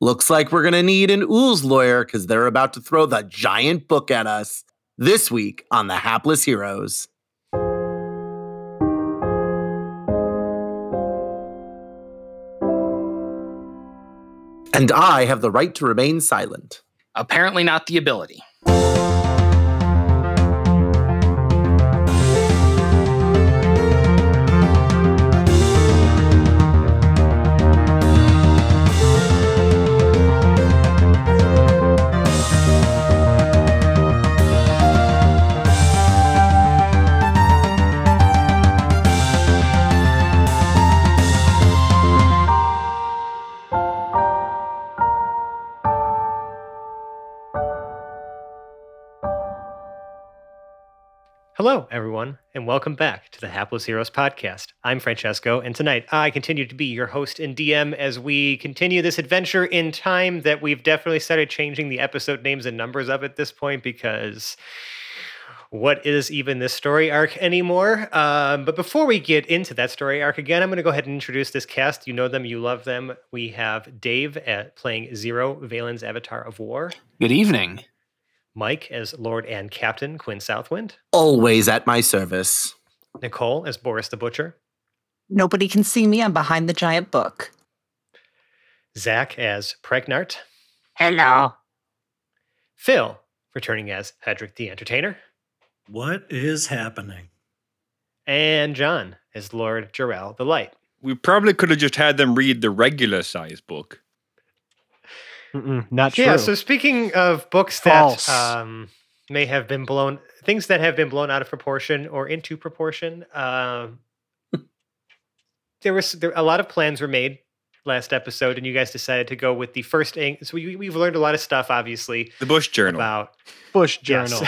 Looks like we're gonna need an ooze lawyer because they're about to throw the giant book at us this week on the Hapless Heroes. And I have the right to remain silent. Apparently, not the ability. Hello, everyone, and welcome back to the Hapless Heroes podcast. I'm Francesco, and tonight I continue to be your host and DM as we continue this adventure in time that we've definitely started changing the episode names and numbers of at this point because what is even this story arc anymore? Um, but before we get into that story arc again, I'm going to go ahead and introduce this cast. You know them, you love them. We have Dave at playing Zero, Valen's Avatar of War. Good evening. Mike as Lord and Captain Quinn Southwind. Always at my service. Nicole as Boris the Butcher. Nobody can see me. I'm behind the giant book. Zach as Pregnart. Hello. Phil returning as Hedrick the Entertainer. What is happening? And John as Lord Jarrell the Light. We probably could have just had them read the regular size book. Mm-mm, not true. Yeah, so speaking of books False. that um, may have been blown, things that have been blown out of proportion or into proportion, um, there was there, a lot of plans were made last episode, and you guys decided to go with the first. ang- So we, we've learned a lot of stuff, obviously, The Bush Journal. about Bush Journal.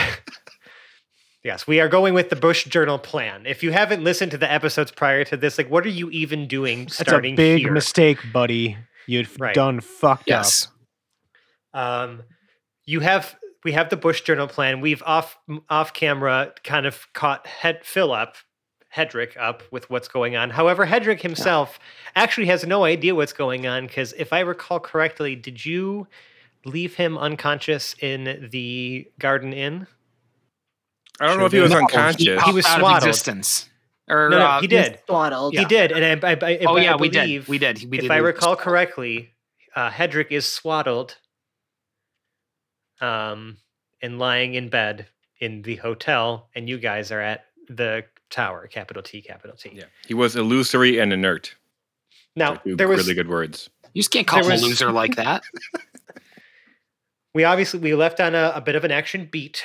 yes, we are going with the Bush Journal plan. If you haven't listened to the episodes prior to this, like, what are you even doing That's a starting big here? mistake, buddy. You've Right. done fucked Yes. Um, you have we have the Bush Journal plan. We've off off camera kind of caught head Phil up, Hedrick up with what's going on. However, Hedrick himself actually has no idea what's going on because if I recall correctly, did you leave him unconscious in the Garden Inn? I don't know if he was No, unconscious. he was out swaddled. of existence. Or No, no, uh, he did. Swaddled. He did, and I, I, I, Oh I yeah, we believe, did. We did. We if did. I recall correctly, uh, Hedrick is swaddled, um, and lying in bed in the hotel, and you guys are at the tower, capital T, capital T. Yeah. He was illusory and inert. Now Two there was really good words. You just can't call him a loser like that. we obviously we left on a, a bit of an action beat.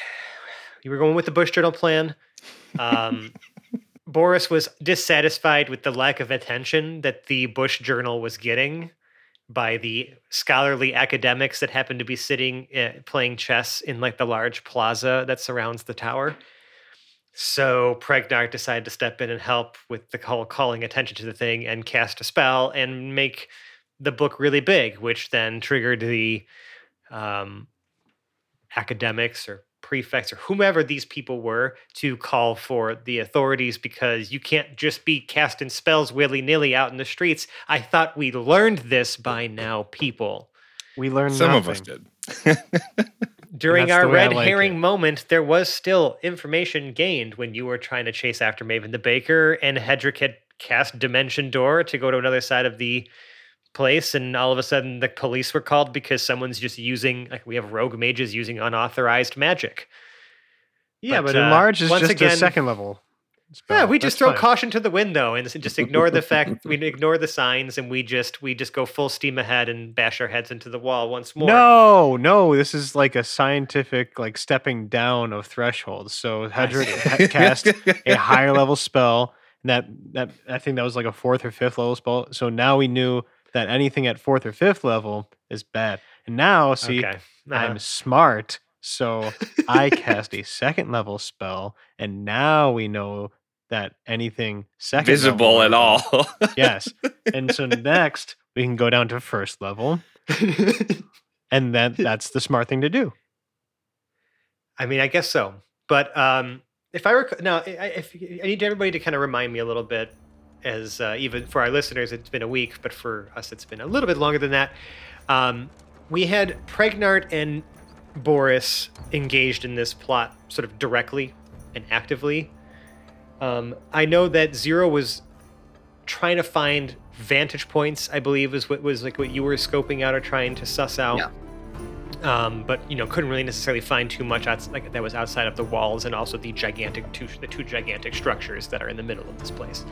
You were going with the Bush Journal plan. Um, Boris was dissatisfied with the lack of attention that the Bush Journal was getting by the scholarly academics that happen to be sitting uh, playing chess in like the large plaza that surrounds the tower. So Pregnart decided to step in and help with the whole calling attention to the thing and cast a spell and make the book really big, which then triggered the um, academics or prefects or whomever these people were to call for the authorities because you can't just be casting spells willy nilly out in the streets. I thought we learned this by now, people. We learned Some of nothing. us did. During our the way I red like herring it. moment, there was still information gained when you were trying to chase after Maven the Baker and Hedrick had cast Dimension Door to go to another side of the place and all of a sudden the police were called because someone's just using like we have rogue mages using unauthorized magic. Yeah, But, but, uh, enlarge is once just again- a second level. Yeah, spell. we just That's throw fine. caution to the wind though and just ignore the fact we ignore the signs and we just we just go full steam ahead and bash our heads into the wall once more. No, no, this is like a scientific like stepping down of thresholds. So Hedrick cast a higher level spell. And that that I think that was like a fourth or fifth level spell. So now we knew that anything at fourth or fifth level is bad. And now see okay. Uh-huh. I'm smart, so I cast a second level spell, and now we know that anything second Visible level at all. Yes. And so next we can go down to first level, and that that's the smart thing to do. I mean, I guess so. But um, if I rec- now, I, I- if I need everybody to kind of remind me a little bit, as uh, even for our listeners, it's been a week, but for us, it's been a little bit longer than that. Um, we had Pregnart and Boris engaged in this plot sort of directly and actively. Um, I know that Zero was trying to find vantage points. I believe is what was like what you were scoping out or trying to suss out. Yeah. Um, but you know, couldn't really necessarily find too much outs- like that was outside of the walls and also the gigantic two the two gigantic structures that are in the middle of this place.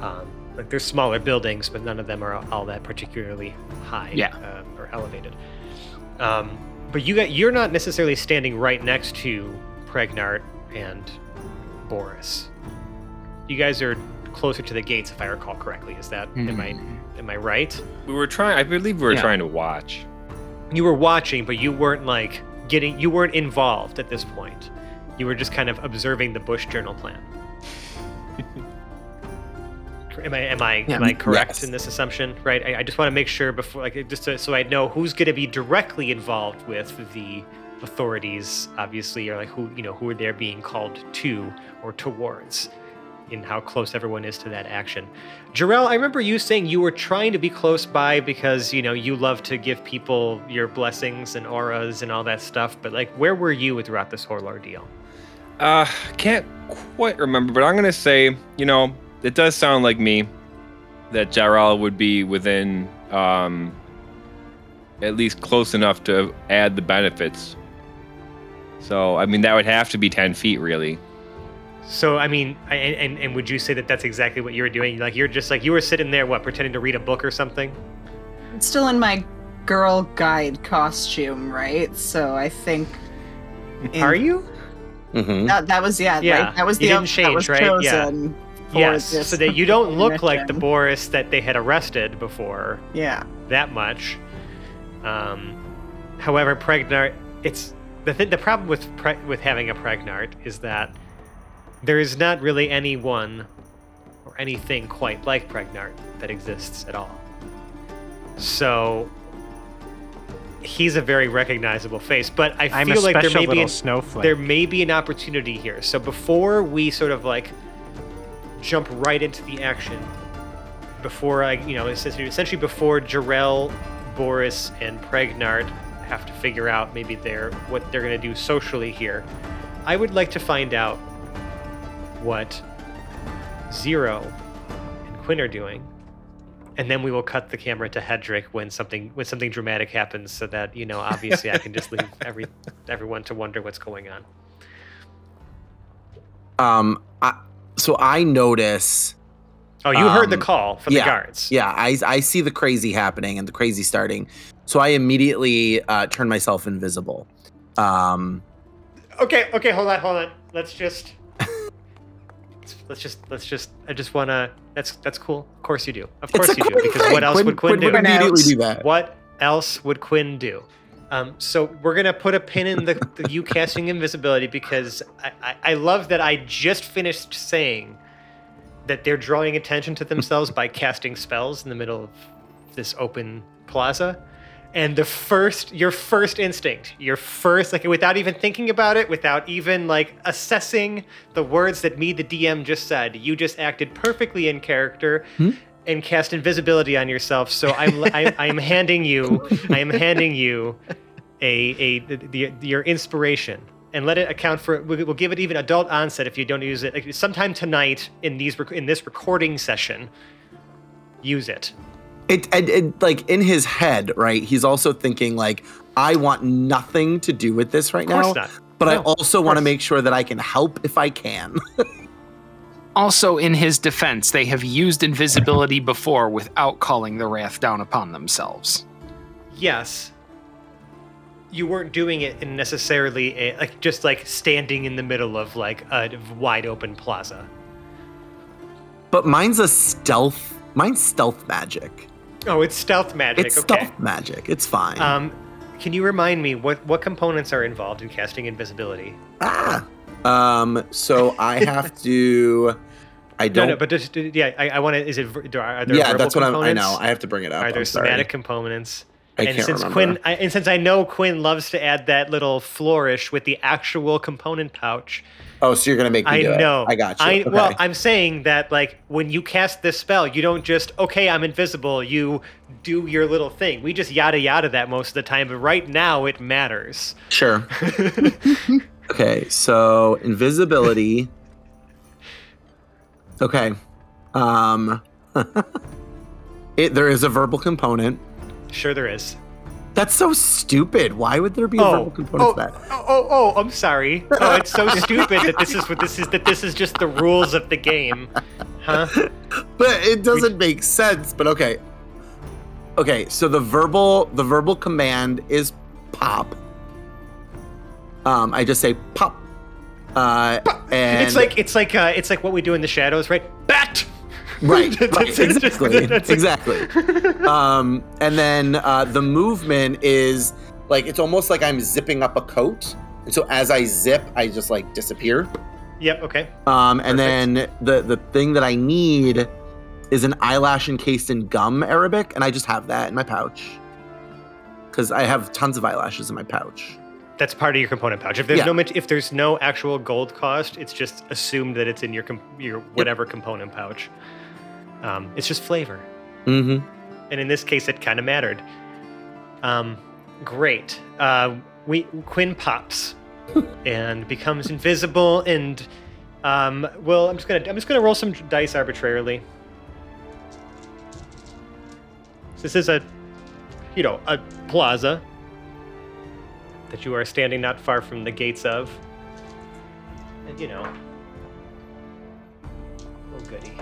Um, like there's smaller buildings, but none of them are all that particularly high Yeah. uh, or elevated. Um, but you got you're not necessarily standing right next to Pregnart and Boris. You guys are closer to the gates, if I recall correctly. Is that am I am I right? We were trying. I believe we were Yeah. trying to watch. You were watching, but you weren't like getting. You weren't involved at this point. You were just kind of observing the Bush journal plan. Am I am I Yeah. am I correct Yes. in this assumption? Right. I, I just want to make sure before, like, just to, so I know who's going to be directly involved with the authorities. Obviously, or like who you know who are they're being called to or towards, in how close everyone is to that action. Jarrell, I remember you saying you were trying to be close by because you know you love to give people your blessings and auras and all that stuff. But like, where were you throughout this whole ordeal? Uh, can't quite remember, but I'm gonna say, you know, it does sound like me that Jarrell would be within, um, at least close enough to add the benefits. So, I mean, that would have to be 10 feet, really. So I mean, I- and, and and would you say that that's exactly what you were doing? Like you're just like you were sitting there, what, pretending to read a book or something? I'm still in my girl guide costume, right? So I think in- Are you? Mhm. That, that was yeah, Yeah, like, that was you the didn't op- that was change, right? Yeah. chosen for Yes. this So that you don't look like the. Boris that they had arrested before. Yeah. that much. Um, however, Pregnart, it's the th- the problem with pre- with having a Pregnart is that there is not really anyone or anything quite like Pregnart that exists at all. So he's a very recognizable face, but I I'm a feel like there may be little an, snowflake. there may be an opportunity here. So before we sort of like jump right into the action, before I, you know, essentially, essentially before Jarell, Boris, and Pregnart have to figure out maybe their what they're going to do socially here, I would like to find out what Zero and Quinn are doing. And then we will cut the camera to Hedrick when something when something dramatic happens, so that you know, obviously, I can just leave every everyone to wonder what's going on. Um, I, so I notice. Oh, you heard the Um, call from yeah, the guards. Yeah, I I see the crazy happening and the crazy starting. So I immediately uh, turn myself invisible. Um, Okay, okay, hold on, hold on. Let's just let's just let's just I just wanna that's that's cool. Of course you do. Of course you do. Because thing. what else would Quinn, do? would immediately do that. What else would Quinn do? Um, so we're gonna put a pin in the, the you casting invisibility because I, I, I love that I just finished saying that they're drawing attention to themselves by casting spells in the middle of this open plaza. And the first, your first instinct, your first, like without even thinking about it, without even like assessing the words that me, the DM, just said, you just acted perfectly in character and cast invisibility on yourself. So I'm, I, I'm handing you, I am handing you a, a the, the, your inspiration and let it account for we'll, we'll give it even adult onset if you don't use it like sometime tonight in these in this recording session use it it, it, it like in his head, right? He's also thinking like, I want nothing to do with this right of course now, not but I also want to make sure that I can help if I can. Also, in his defense, they have used invisibility before without calling the wrath down upon themselves. yes you weren't doing it in necessarily a, like just like standing in the middle of like a wide open plaza but mine's a stealth. Mine's stealth magic. oh it's stealth magic It's okay stealth magic. It's fine. um can you remind me what what components are involved in casting invisibility ah. Um. So I have to. I don't. no but just yeah i, I want to is it are there yeah, that's what I'm, I know. I have to bring it up. Are there sorry. somatic components? I and can't since remember. Quinn, I, and since I know Quinn loves to add that little flourish with the actual component pouch, oh, so you're gonna make me I do it. know. I got you. I okay. well, I'm saying that like when you cast this spell, you don't just okay, I'm invisible. You do your little thing. We just yada yada that most of the time, but right now it matters. sure. okay, so invisibility. Okay. Um. it there is a verbal component. Sure, there is. That's so stupid. Why would there be a verbal component oh, to that? oh, oh, oh, I'm sorry. Oh, it's so stupid that this is what this is. That this is just the rules of the game, huh? But it doesn't make sense. But okay. Okay, so the verbal the verbal command is pop. Um, I just say pop. Uh, and it's like it's like uh, it's like what we do in the shadows, right? Bat. right, right exactly, exactly. um, and then uh, the movement is like it's almost like I'm zipping up a coat, and so as I zip, I just like disappear. Yep. Okay. Um, and then the the thing that I need is an eyelash encased in gum Arabic, and I just have that in my pouch because I have tons of eyelashes in my pouch. That's part of your component pouch. If there's Yeah. no if there's no actual gold cost, it's just assumed that it's in your com- your whatever component pouch. Um, it's just flavor, Mm-hmm. and in this case, it kind of mattered. Um, great. Uh, we Quinn pops and becomes invisible, and um, well, I'm just gonna I'm just gonna roll some dice arbitrarily. This is a, you know, a plaza that you are standing not far from the gates of. And you know. Oh goody.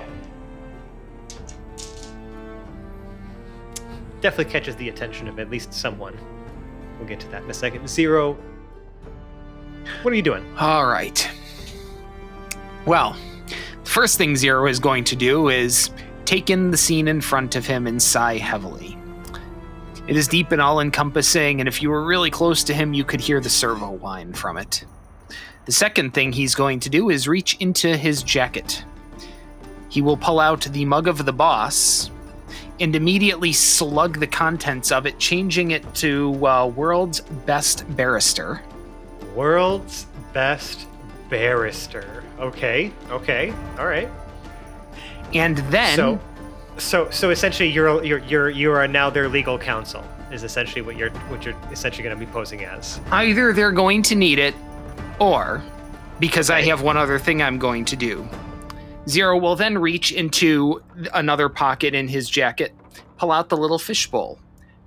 Definitely catches the attention of at least someone. We'll get to that in a second. Zero. What are you doing? All right. Well, the first thing Zero is going to do is take in the scene in front of him and sigh heavily. It is deep and all encompassing, and if you were really close to him, you could hear the servo whine from it. The second thing he's going to do is reach into his jacket. He will pull out the mug of the boss and immediately slug the contents of it, changing it to uh, World's Best Barrister. World's best barrister. Okay. Okay. All right. And then so, so, so essentially, you're you're you're you are now their legal counsel. Is essentially what you're what you're essentially going to be posing as. either they're going to need it, or because I have one other thing I'm going to do. Zero will then reach into another pocket in his jacket, pull out the little fishbowl,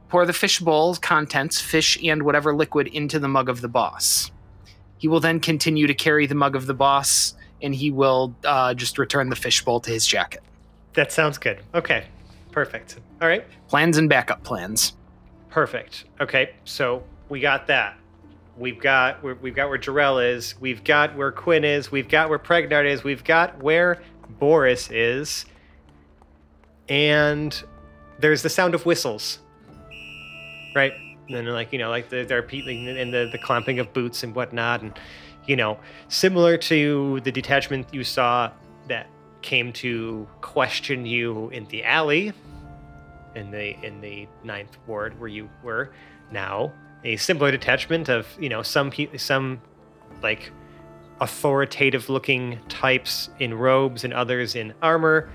pour the fishbowl's contents, fish and whatever liquid, into the mug of the boss. He will then continue to carry the mug of the boss, and he will uh, just return the fishbowl to his jacket. That sounds good. Okay. Perfect. All right. Plans and backup plans. Perfect. Okay, so we got that. We've got where we've got where Jarell is. We've got where Quinn is. We've got where Pregnard is. We've got where Boris is. And there's the sound of whistles. Right? And then like, you know, like the there are people and the, the clamping of boots and whatnot. And you know, similar to the detachment you saw that came to question you in the alley in the in the ninth ward where you were now. A similar detachment of you know some pe- some like authoritative looking types in robes and others in armor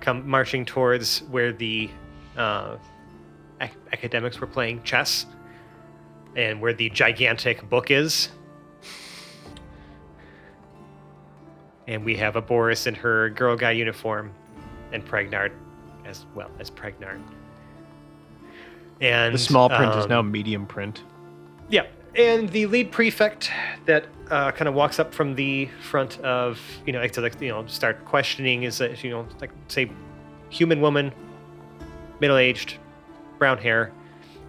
come marching towards where the uh, ac- academics were playing chess and where the gigantic book is and we have a Boris in her girl guy uniform and Pregnard as well as Pregnard. And The small print is um, now medium print. yeah, and the lead prefect that uh, kind of walks up from the front of you know to like you know start questioning is that you know like say human woman, middle aged, brown hair,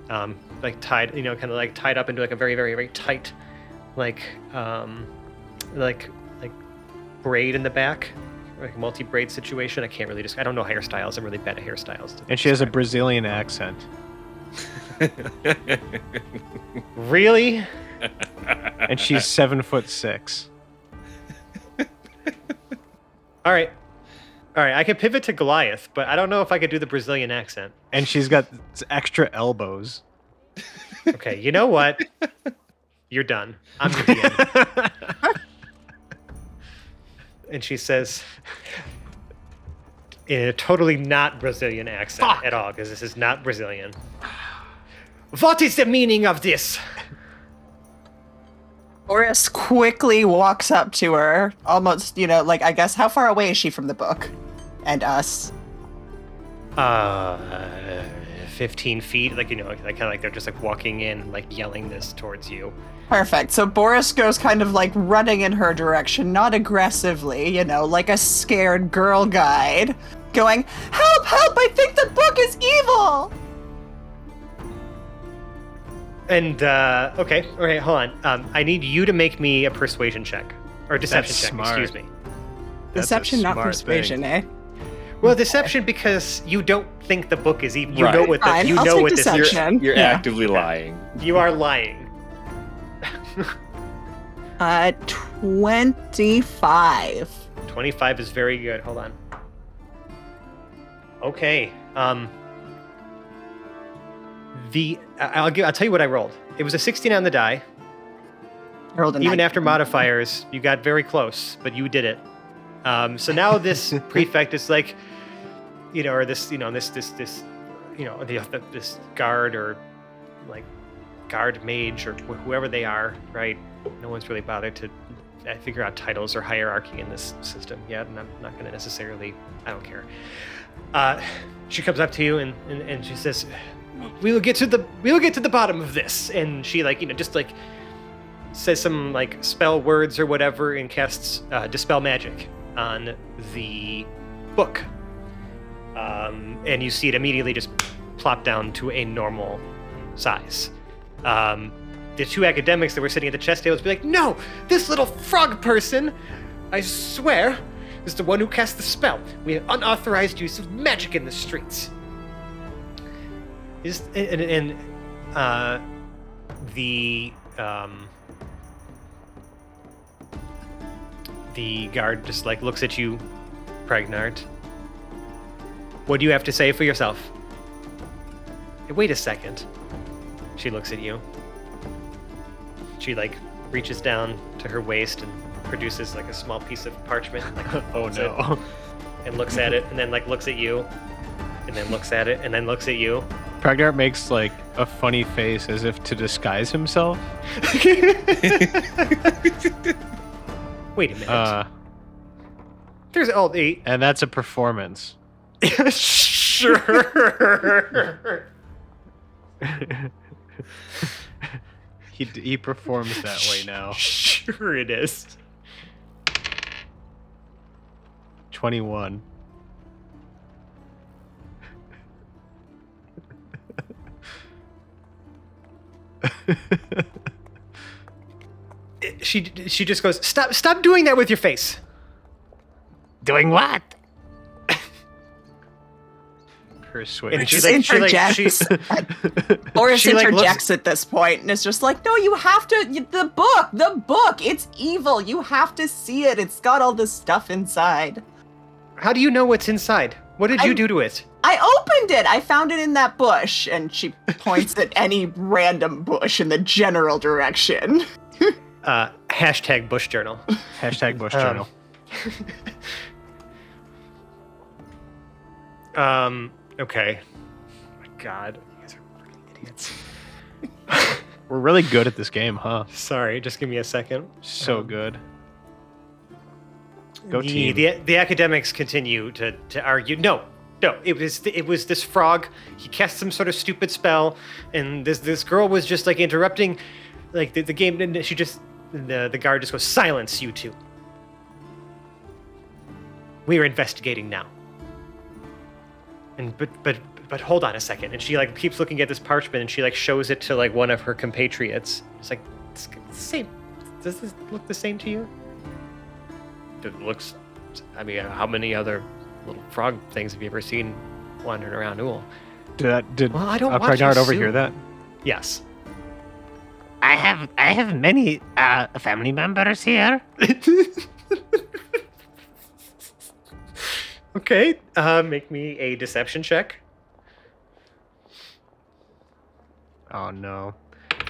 um, like tied you know kind of like tied up into like a very very very tight like um like like braid in the back like a multi braid situation. I can't really just I don't know hairstyles. I'm really bad at hairstyles. And she has a. Brazilian accent. really. And she's seven foot six. All right. All right, I can pivot to Goliath, but I don't know if I could do the Brazilian accent. And she's got extra elbows. Okay, you know what? You're done. I'm the DM. And she says, in a totally not Brazilian accent Fuck. at all, because this is not Brazilian. What is the meaning of this? Boris quickly walks up to her, almost, you know, like, I guess, how far away is she from the book? And us? Uh, 15 feet, like, you know, like kind of like they're just like walking in, like yelling this towards you. Perfect. So Boris goes kind of like running in her direction, not aggressively, you know, like a scared girl guide, going, Help, help, I think the book is evil! And, uh, okay, okay, hold on. Um, I need you to make me a persuasion check. Or deception That's check, smart. excuse me. That's Deception, not smart persuasion, eh? Well, deception because you don't think the book is evil. You know what the, you I'll know take what this is. deception. You're Yeah. actively lying. You are lying. Uh, 25. 25 is very good. Hold on. Okay. Um the I- I'll give I'll tell you what I rolled. It was a 16 on the die. I rolled a Even 19. after modifiers, you got very close, but you did it. Um so now this prefect is like you know, or this, you know, this this this you know, the, the this guard or like guard mage or wh- whoever they are, right? No one's really bothered to uh, figure out titles or hierarchy in this system yet, and I'm not going to necessarily. I don't care. Uh, she comes up to you and, and, and she says, "We will get to the we will get to the bottom of this." And she like you know just like says some like spell words or whatever and casts uh, dispel magic on the book. Um, and you see it immediately just plop down to a normal size. Um, the two academics that were sitting at the chess tables be like, "No, this little frog person, I swear, is the one who cast the spell. We have unauthorized use of magic in the streets." Is and, and uh, the um, the guard just like looks at you, Pregnart. What do you have to say for yourself? Hey, wait a second. She looks at you. She like reaches down to her waist and produces like a small piece of parchment. Like oh it no. And looks at it, and then like looks at you, and then looks at it, and then looks at you. Pregnart makes like a funny face as if to disguise himself. Wait a minute. Uh, There's all eight. and that's a performance. Sure. he he performs that way now. Sure, it is. Twenty one. She she just goes, stop stop doing that with your face. Doing what? Persuasion. And she Just like she like interjects. she Boris She, like, interjects at this point and is just like, no, you have to, the book, the book, it's evil. You have to see it. It's got all this stuff inside. How do you know what's inside? What did you I'm- do to it? I opened it. I found it in that bush. And she points at any random bush in the general direction. Uh, hashtag Bush Journal. Hashtag Bush Um, Journal. Um. Okay. my God, you guys are freaking idiots. We're really good at this game, huh? Sorry, just give me a second. So Um, good. Go the, team. The, the academics continue to, to argue. No, no, it was it was this frog. He cast some sort of stupid spell, and this this girl was just like interrupting, like the, the game. And she just the the guard just goes, "Silence, you two. We are investigating now." And but but but hold on a second. And she like keeps looking at this parchment, and she like shows it to like one of her compatriots. It's like it's the same. Does this look the same to you? it looks i mean how many other little frog things have you ever seen wandering around Newell? Did that, did Well, I don't uh, watch overhear that? yes I have I have many uh, family members here. okay uh, make me a deception check Oh no.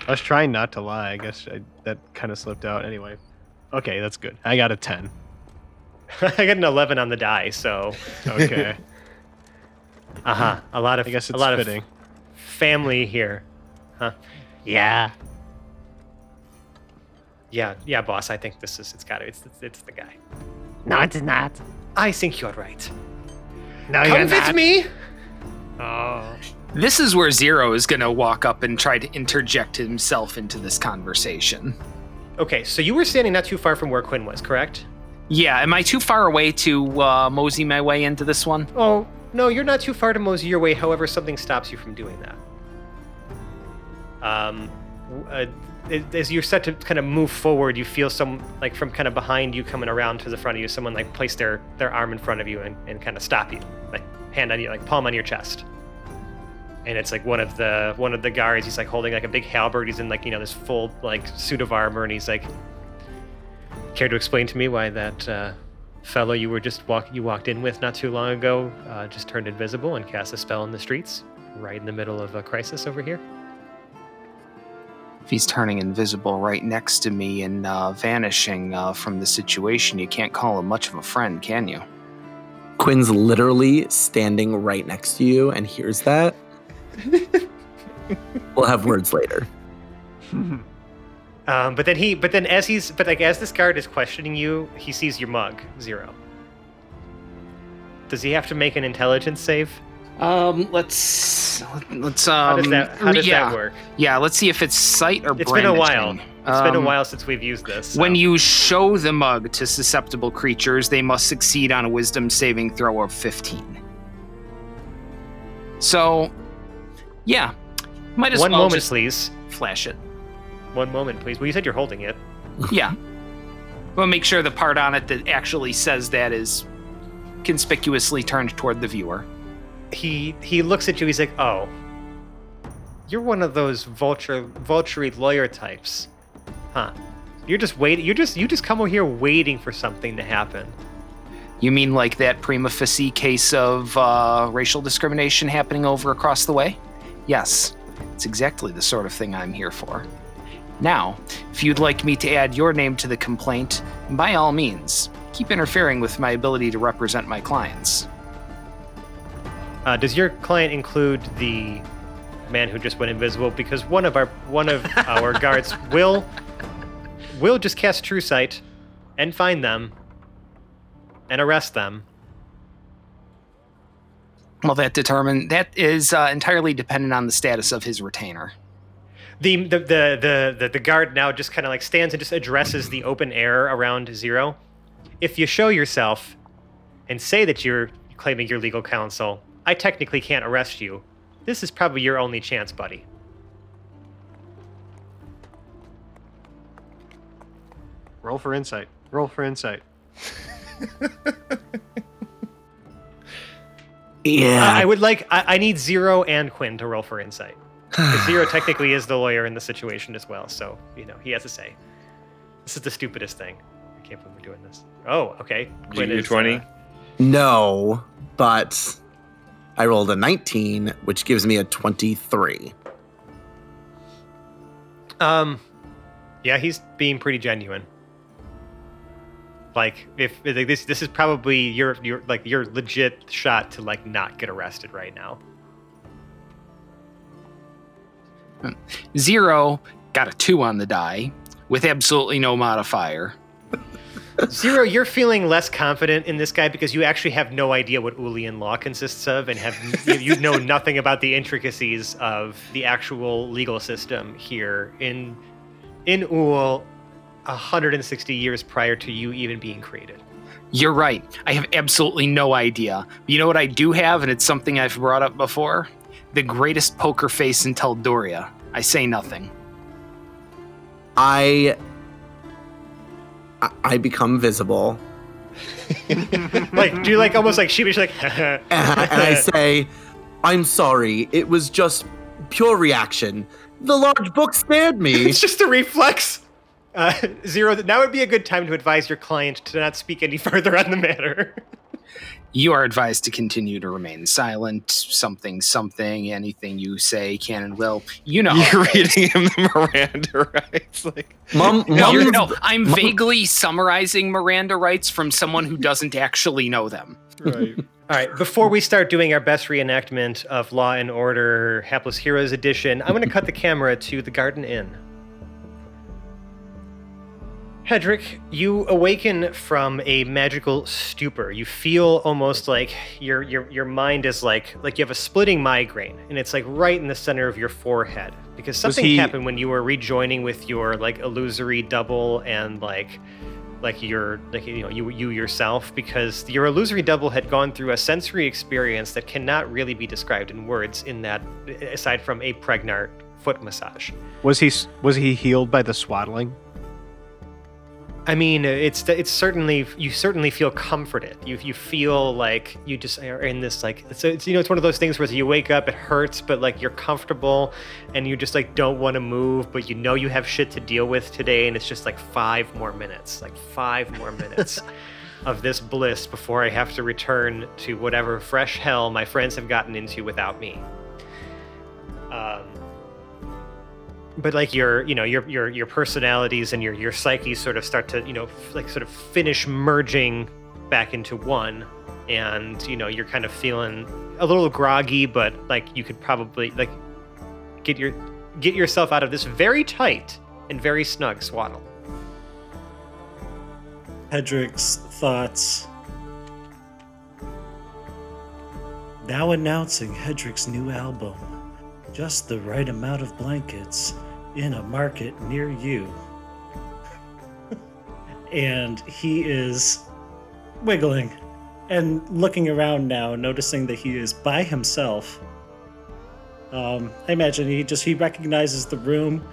I was trying not to lie. I guess I, that kind of slipped out. Anyway. Okay, that's good. I got a 10. I got an 11 on the die, so Okay. uh huh. A lot of I guess a it's lot fitting. of family here. Huh? Yeah. Yeah, yeah, boss. I think this is it's got to it's, it's it's the guy. No, it's not. I think you're right. No, Come you're with not. me. Oh. This is where Zero is going to walk up and try to interject himself into this conversation. Okay, so you were standing not too far from where Quinn was, correct? Yeah, am I too far away to uh, mosey my way into this one? Oh, no, you're not too far to mosey your way. However, something stops you from doing that. Um, uh, as you're set to kind of move forward, you feel some like from kind of behind you coming around to the front of you. Someone like place their their arm in front of you and, and kind of stop you, like hand on you, like palm on your chest. And it's like one of the one of the guards. He's like holding like a big halberd. He's in like you know this full like suit of armor, and he's like, "Care to explain to me why that uh, fellow you were just walk you walked in with not too long ago uh, just turned invisible and cast a spell in the streets, right in the middle of a crisis over here?" If he's turning invisible right next to me and uh, vanishing uh, from the situation, you can't call him much of a friend, can you? Quinn's literally standing right next to you and hears that. we'll have words later. Um, but then he, but then as he's, but like as this guard is questioning you, he sees your mug zero. Does he have to make an intelligence save? Um, let's let's um. How does that, how does yeah, that work? yeah. Let's see if it's sight or It's been a while. brandishing. It's been a Um, while since we've used this. so- When you show the mug to susceptible creatures, they must succeed on a wisdom saving throw of 15. So, yeah. Might as one well moment, just please. flash it. One moment, please. Well, you said you're holding it. Yeah. We'll make sure the part on it that actually says that is conspicuously turned toward the viewer. He he looks at you. He's like, "Oh, you're one of those vulture vulture lawyer types, huh? You're just waiting. You just you just come over here waiting for something to happen." You mean like that prima facie case of uh, racial discrimination happening over across the way? Yes, it's exactly the sort of thing I'm here for. Now, if you'd like me to add your name to the complaint, by all means, keep interfering with my ability to represent my clients. Uh, does your client include the man who just went invisible? Because one of our one of our guards will will just cast True Sight and find them and arrest them. Well, that determine that is uh, entirely dependent on the status of his retainer. The the the the the, the guard now just kind of like stands and just addresses the open air around Zero. If you show yourself and say that you're claiming your legal counsel, I technically can't arrest you. This is probably your only chance, buddy. Roll for insight. Roll for insight. Yeah. I I would like. I, I need Zero and Quinn to roll for insight. 'Cause Zero technically is the lawyer in the situation as well, so you know he has to say. This is the stupidest thing. I can't believe we're doing this. Oh, okay. Did you get is, 20? uh, no, but I rolled a 19, which gives me a 23. Um, yeah, he's being pretty genuine. Like, if like, this, this is probably your your like your legit shot to like not get arrested right now. Zero got a two on the die with absolutely no modifier. Zero, you're feeling less confident in this guy because you actually have no idea what Ulian law consists of, and have you, you know nothing about the intricacies of the actual legal system here in in Ul, 160 years prior to you even being created. You're right. I have absolutely no idea. You know what I do have, and it's something I've brought up before? The greatest poker face in Teldoria. I say nothing. I I- I become visible Like, do you like almost like sheepish, like, and I, and I say, "I'm sorry. It was just pure reaction. The large book scared me." it's just a reflex. Uh, Zero, now would be a good time to advise your client to not speak any further on the matter. You are advised to continue to remain silent. Something, something, anything you say can and will. You know. You're reading him the Miranda rights. Like, Mom, No, Mom- no, I'm Mom- vaguely summarizing Miranda rights from someone who doesn't actually know them. right. All right, before we start doing our best reenactment of Law and Order Hapless Heroes Edition, I'm going to cut the camera to the Garden Inn. Hedrick, you awaken from a magical stupor. You feel almost like your your your mind is like like you have a splitting migraine, and it's like right in the center of your forehead because something he- happened when you were rejoining with your like illusory double and like like your like you know you you yourself because your illusory double had gone through a sensory experience that cannot really be described in words in that aside from a pregnant foot massage Was he was he healed by the swaddling? I mean it's it's certainly you certainly feel comforted. You you feel like you just are in this like it's, it's you know it's one of those things where you wake up it hurts but like you're comfortable and you just like don't want to move but you know you have shit to deal with today and it's just like five more minutes like five more minutes of this bliss before i have to return to whatever fresh hell my friends have gotten into without me. Um but like your you know your your your personalities and your your psyche sort of start to you know f- like sort of finish merging back into one and you know you're kind of feeling a little groggy but like you could probably like get your get yourself out of this very tight and very snug swaddle Hedrick's thoughts. Now announcing Hedrick's new album. Just the right amount of blankets in a market near you. and he is wiggling and looking around now, noticing that he is by himself. Um, I imagine he just he recognizes the room,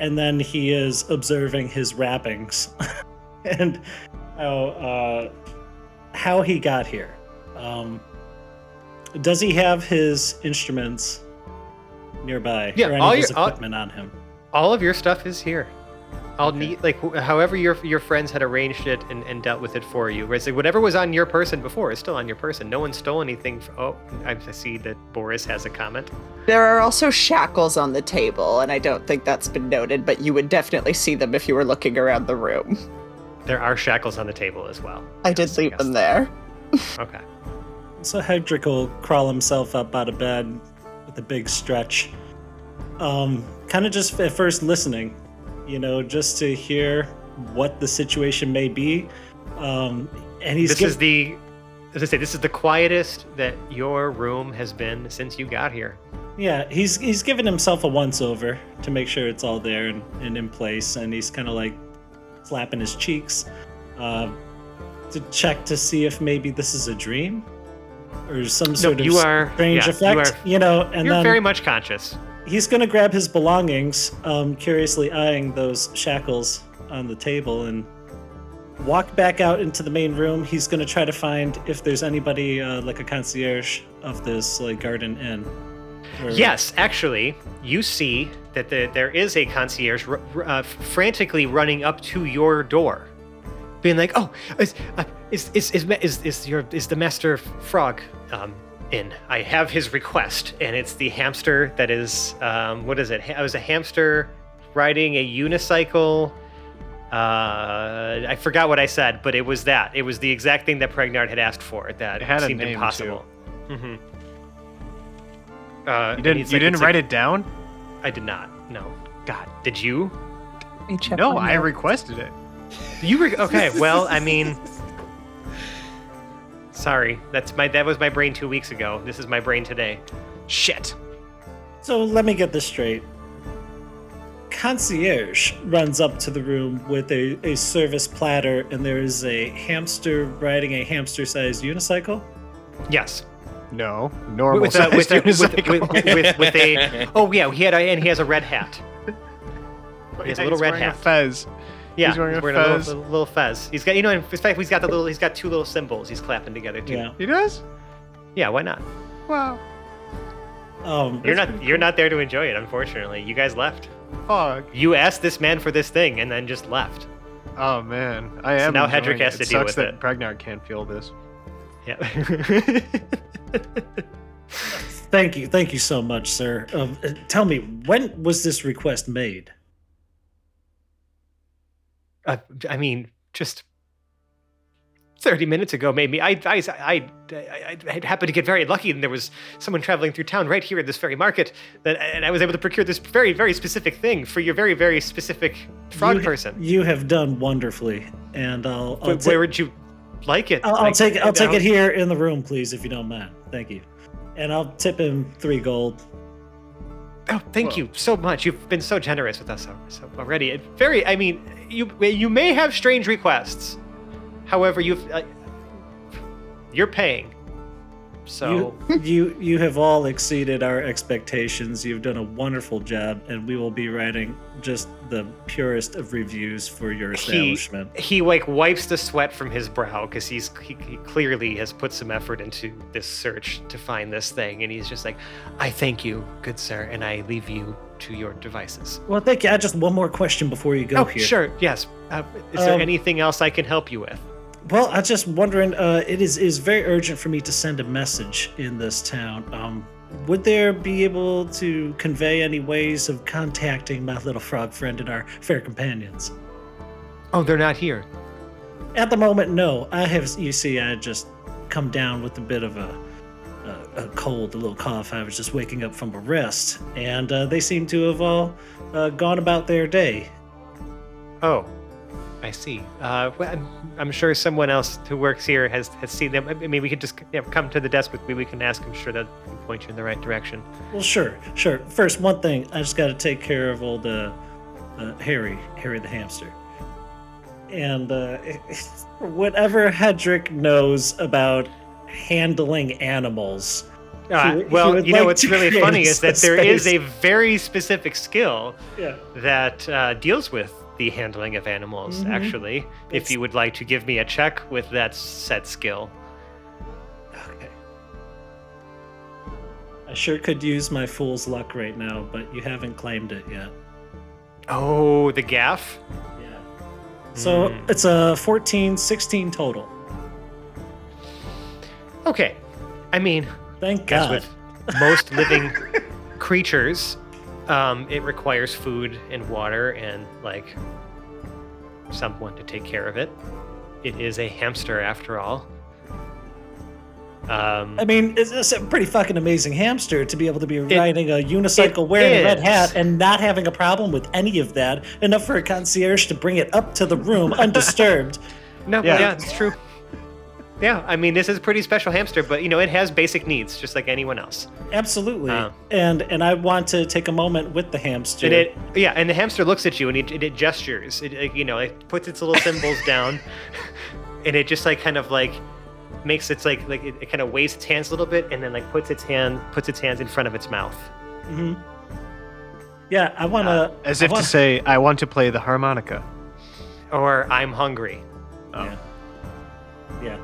and then he is observing his wrappings, and how uh, how he got here. Um, does he have his instruments nearby? Yeah, or any all of his your- all- equipment on him? All of your stuff is here i'll need like wh- however your your friends had arranged it and, and dealt with it for you where it's like whatever was on your person before is still on your person no one stole anything f oh I I see that boris has a comment There are also shackles on the table, and I don't think that's been noted, but you would definitely see them if you were looking around the room. there are shackles on the table as well I did Yes, leave yes. them there. okay So Hedrick will crawl himself up out of bed with a big stretch. Um, kind of just at first listening, you know, just to hear what the situation may be. Um, and he's this is the as i say this is the quietest that your room has been since you got here yeah, he's he's given himself a once over to make sure it's all there and, and in place, and he's kind of like slapping his cheeks uh, to check to see if maybe this is a dream or some sort of you are- strange yeah, you effect, are- you know. And you're then very much conscious he's gonna grab his belongings, um, curiously eyeing those shackles on the table, and walk back out into the main room. He's gonna try to find if there's anybody uh, like a concierge of this like garden inn. Or- Yes, actually, you see that the, there is a concierge uh, frantically running up to your door, being like, "Oh, is uh, is is is, is, is your is the master frog um, in? I have his request, and it's the hamster that is um, what is it? I was a hamster riding a unicycle." Uh, I forgot what I said, but it was that. It was the exact thing that Pregnard had asked for. That It had a seemed name, too. impossible. Mm-hmm. Uh, You didn't you didn't write it down? I did not. No. God. Did you? Let me check No, I notes. requested it. You were okay. Well, I mean, sorry. That's my that was my brain two weeks ago. This is my brain today. Shit. So let me get this straight. Concierge runs up to the room with a, a service platter, and there is a hamster riding a hamster-sized unicycle. Yes. No, normal With a, with, a, with, unicycle. with, with, with a oh yeah he had a, and he has a red hat. He has a little red wearing a hat. fez. Yeah, He's wearing a little, fez. little, little fez. He's got you know in fact he's got the little he's got two little cymbals he's clapping together too. Yeah. He does? Yeah, why not? Wow. Um, You're not you're not there to enjoy it. Unfortunately, you guys left. Fuck. You asked this man for this thing and then just left. Oh man, I am. now Hedrick has it. to It deal sucks with that it. Pregnard can't feel this. Yeah. Thank you, thank you so much, sir. Um, uh, tell me, when was this request made? Uh, I mean, just 30 minutes ago, maybe. I, I, I, I, I happened to get very lucky, and there was someone traveling through town right here at this very market, that, and I was able to procure this very, very specific thing for your very, very specific frog you, person. You have done wonderfully, and I'll. I'll Where, ta- where would you like it? I'll, I'll Like, take it. I'll take it here in the room, please, if you don't mind. Thank you. And I'll tip him three gold. Oh, thank you so much. You've been so generous with us already. It very, I mean, you you may have strange requests. However, you've uh, you're paying. So You, you you have all exceeded our expectations. You've done a wonderful job, and we will be writing just the purest of reviews for your He- he like wipes the sweat from his brow because he's he, he clearly has put some effort into this search to find this thing, and he's just like, "I thank you, good sir, and I leave you to your devices." Well, thank you. I just one more question before you go oh, here. sure, yes. Uh, is there Um, anything else I can help you with? Well, I'm just wondering. Uh, it is is very urgent for me to send a message in this town. Um, would there be able to convey any ways of contacting my little frog friend and our fair companions? Oh, they're not here. At the moment, no. I have. You see, I just come down with a bit of a, a, cold, a little cough. I was just waking up from a rest, and uh, they seem to have all uh, gone about their day. Oh, I see. Uh, well, I'm, I'm sure someone else who works here has, has seen them. I mean, we could just you know, come to the desk with me. We can ask. I'm sure they'll point you in the right direction. Well, sure, sure. First, one thing I just got to take care of old uh, uh, Harry, Harry the hamster, and uh, whatever Hedrick knows about handling animals. Uh, He would- he well, you know like what's really funny is that there is space. a very specific skill Yeah. that uh, deals with the handling of animals. Mhm. Actually, if you would like to give me a check with that set skill. Okay. I sure could use my fool's luck right now, but you haven't claimed it yet. Oh, the gaff. Yeah. So Hmm. it's a 14, 16 total. Okay, I mean, Thank as God. with most living creatures, um, it requires food and water and like someone to take care of it. It is a hamster after all. Um, I mean, it's, it's a pretty fucking amazing hamster to be able to be It- riding a unicycle, it wearing a red hat, and not having a problem with any of that. Enough for a concierge to bring it up to the room undisturbed. no, Yeah. yeah. it's true. Yeah, I mean, this is a pretty special hamster, but you know, it has basic needs just like anyone else. Absolutely. Uh. and and I want to take a moment with the hamster. And it, yeah, and the hamster looks at you and it, it, it gestures. It, it, you know, it puts its little cymbals down, and it just like kind of like makes its like like it, it kind of waves its hands a little bit, and then like puts its hand puts its hands in front of its mouth. Mhm. Yeah, I want to. As if to say, I want to play the harmonica. Or I'm hungry. Yeah. Yeah.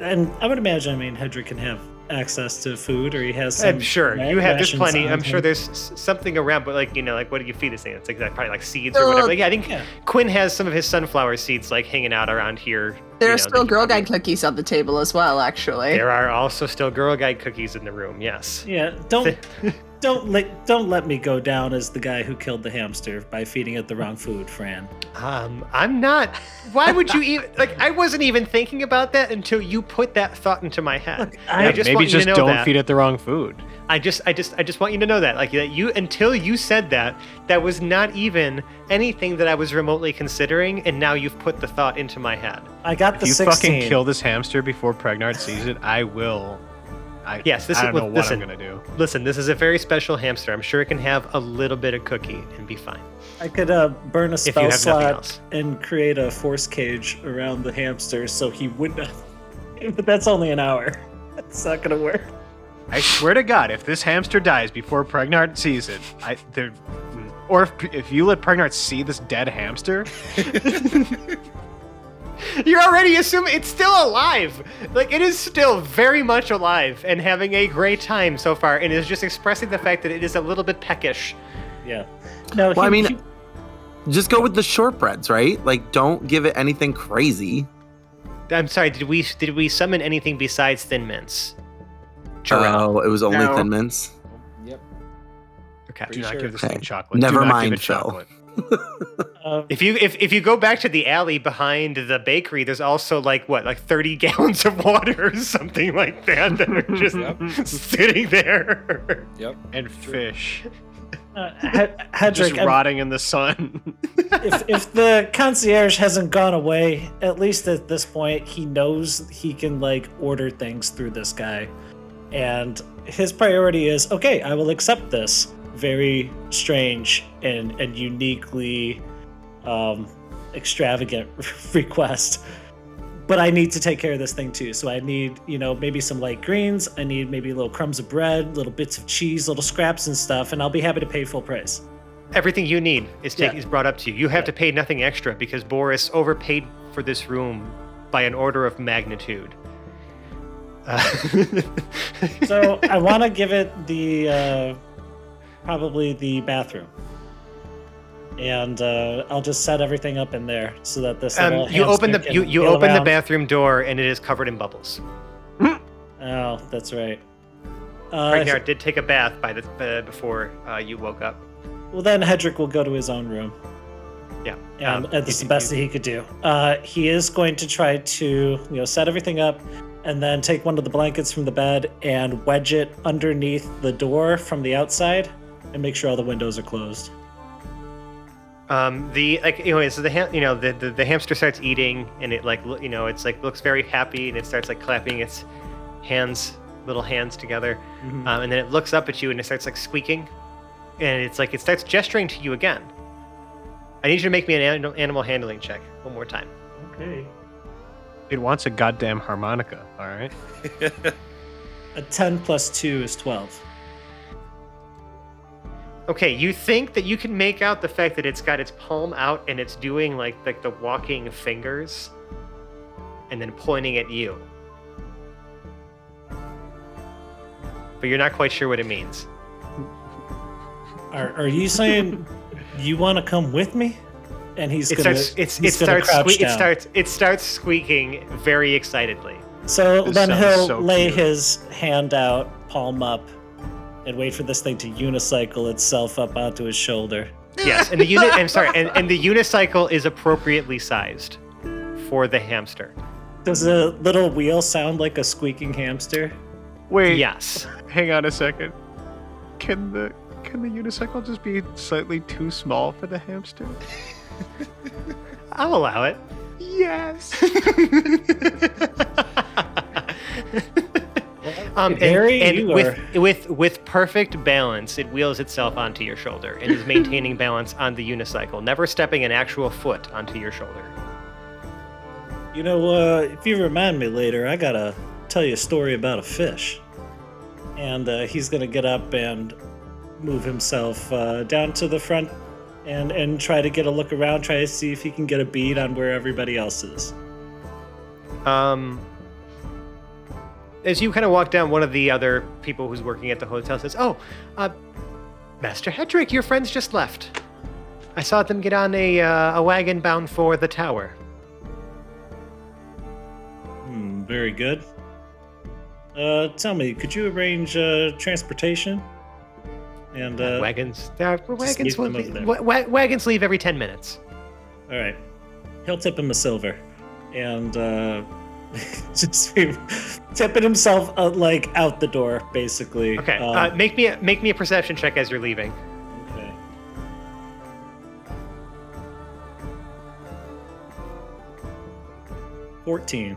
And I would imagine, I mean, Hedrick can have access to food, or he has eh, some. I'm sure you have. There's plenty. I'm sure there's something around, but like you know, like what do you feed this thing? It's like that probably like seeds or whatever. Like, yeah, I think Yeah. Quinn has some of his sunflower seeds like hanging out around here. There are know, still Girl Guide cookies on the table as well, actually. There are also still Girl Guide cookies in the room. Yes. Yeah, don't don't let don't let me go down as the guy who killed the hamster by feeding it the wrong food, Fran. Um, I'm not. Why would you even like? I wasn't even thinking about that until you put that thought into my head. I- I just Maybe want you just to know don't that. feed it the wrong food. I just, I just, I just want you to know that, like that you until you said that, that was not even anything that I was remotely considering, and now you've put the thought into my head. I got the If you 16. fucking kill this hamster before Pregnart sees it, I will. I, Yes, this I is- don't know look, what listen. I'm gonna do. Listen, this is a very special hamster. I'm sure it can have a little bit of cookie and be fine. I could uh, burn a you spell slot and create a force cage around the hamster so he would not. but that's only an hour. It's not gonna work. I swear to God, if this hamster dies before Pregnart sees it, I there, or if, if you let Pregnart see this dead hamster, You're already assuming it's still alive. Like it is still very much alive and having a great time so far, and is just expressing the fact that it is a little bit peckish. Yeah. No. Well, I mean, he- Just go with the shortbreads, right? Like, don't give it anything crazy. I'm sorry. Did we did we summon anything besides Thin Mints? Jarrell. Oh, it was only No. Thin Mints. Yep. Okay. Do not sure. give this Okay. thing chocolate. Never mind, give Phil. chocolate. Uh, If you if, if you go back to the alley behind the bakery, there's also like what like 30 gallons of water or something like that that are just Yep. sitting there. Yep. And fish. uh, He- Hedrick, Just I'm- rotting in the sun. if, if the concierge hasn't gone away, at least at this point, he knows he can like order things through this guy. And his priority is okay, I will accept this very strange and, and uniquely um, extravagant request. But I need to take care of this thing too. So I need, you know, maybe some light greens. I need maybe little crumbs of bread, little bits of cheese, little scraps and stuff. And I'll be happy to pay full price. Everything you need is take, Yeah. is brought up to you. You have Yeah. to pay nothing extra because Boris overpaid for this room by an order of magnitude. Uh, so I want to give it the uh, probably the bathroom, and uh, I'll just set everything up in there so that this. um, you open the you, you open the bathroom door and it is covered in bubbles. Oh, that's right. Uh, Ragnar did take a bath by the uh, before uh, you woke up. well, then Hedrick will go to his own room. Yeah. and Um, that's the best you- that he could do. Uh, he is going to try to, you know, set everything up, and then take one of the blankets from the bed and wedge it underneath the door from the outside, and make sure all the windows are closed. Um, the like anyway, so the ham, you know the, the the hamster starts eating and it like lo- you know it's like looks very happy and it starts like clapping its hands, little hands together, Mhm. um, and then it looks up at you and it starts like squeaking, and it's like it starts gesturing to you again. I need you to make me an animal, animal handling check one more time. Okay. It wants a goddamn harmonica, all right? A 10 plus 2 is 12. Okay, you think that you can make out the fact that it's got its palm out and it's doing like like the walking fingers, and then pointing at you. But you're not quite sure what it means. Are, are you saying you want to come with me? And he's It gonna, starts. It's, it gonna starts. crouch Sque- it down. starts. It starts squeaking very excitedly. So This then sounds he'll so lay cute. his hand out, palm up, and wait for this thing to unicycle itself up onto his shoulder. Yes, and the unit. I'm sorry, and, and the unicycle is appropriately sized for the hamster. Does a little wheel sound like a squeaking hamster? Wait, Yes. hang on a second. Can the can the unicycle just be slightly too small for the hamster? I'll allow it. Yes. Um, and, Harry, and with are- with with perfect balance, it wheels itself onto your shoulder and is maintaining balance on the unicycle, never stepping an actual foot onto your shoulder. You know, uh, if you remind me later, I gotta tell you a story about a fish. And uh, he's gonna get up and move himself uh, down to the front and and try to get a look around, try to see if he can get a bead on where everybody else is. Um, as you kind of walk down, one of the other people who's working at the hotel says, "Oh, uh, Master Hedrick, your friends just left. I saw them get on a uh, a wagon bound for the tower." Hmm, very good. Uh, tell me, could you arrange uh, transportation? And uh, wagons, there are, wagons, leave be- over there. wa- wa- wagons leave every ten minutes. all right, he'll tip him a silver, and uh, just tipping himself uh, like out the door, basically. Okay, Um, uh, make me a, make me a perception check as you're leaving. Okay. Fourteen.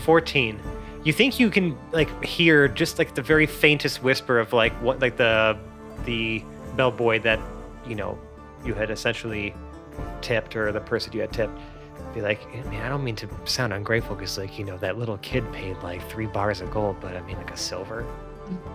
14 you think you can like hear just like the very faintest whisper of like what like the the bellboy that you know you had essentially tipped or the person you had tipped be like i mean i don't mean to sound ungrateful because like you know that little kid paid like three bars of gold but i mean like a silver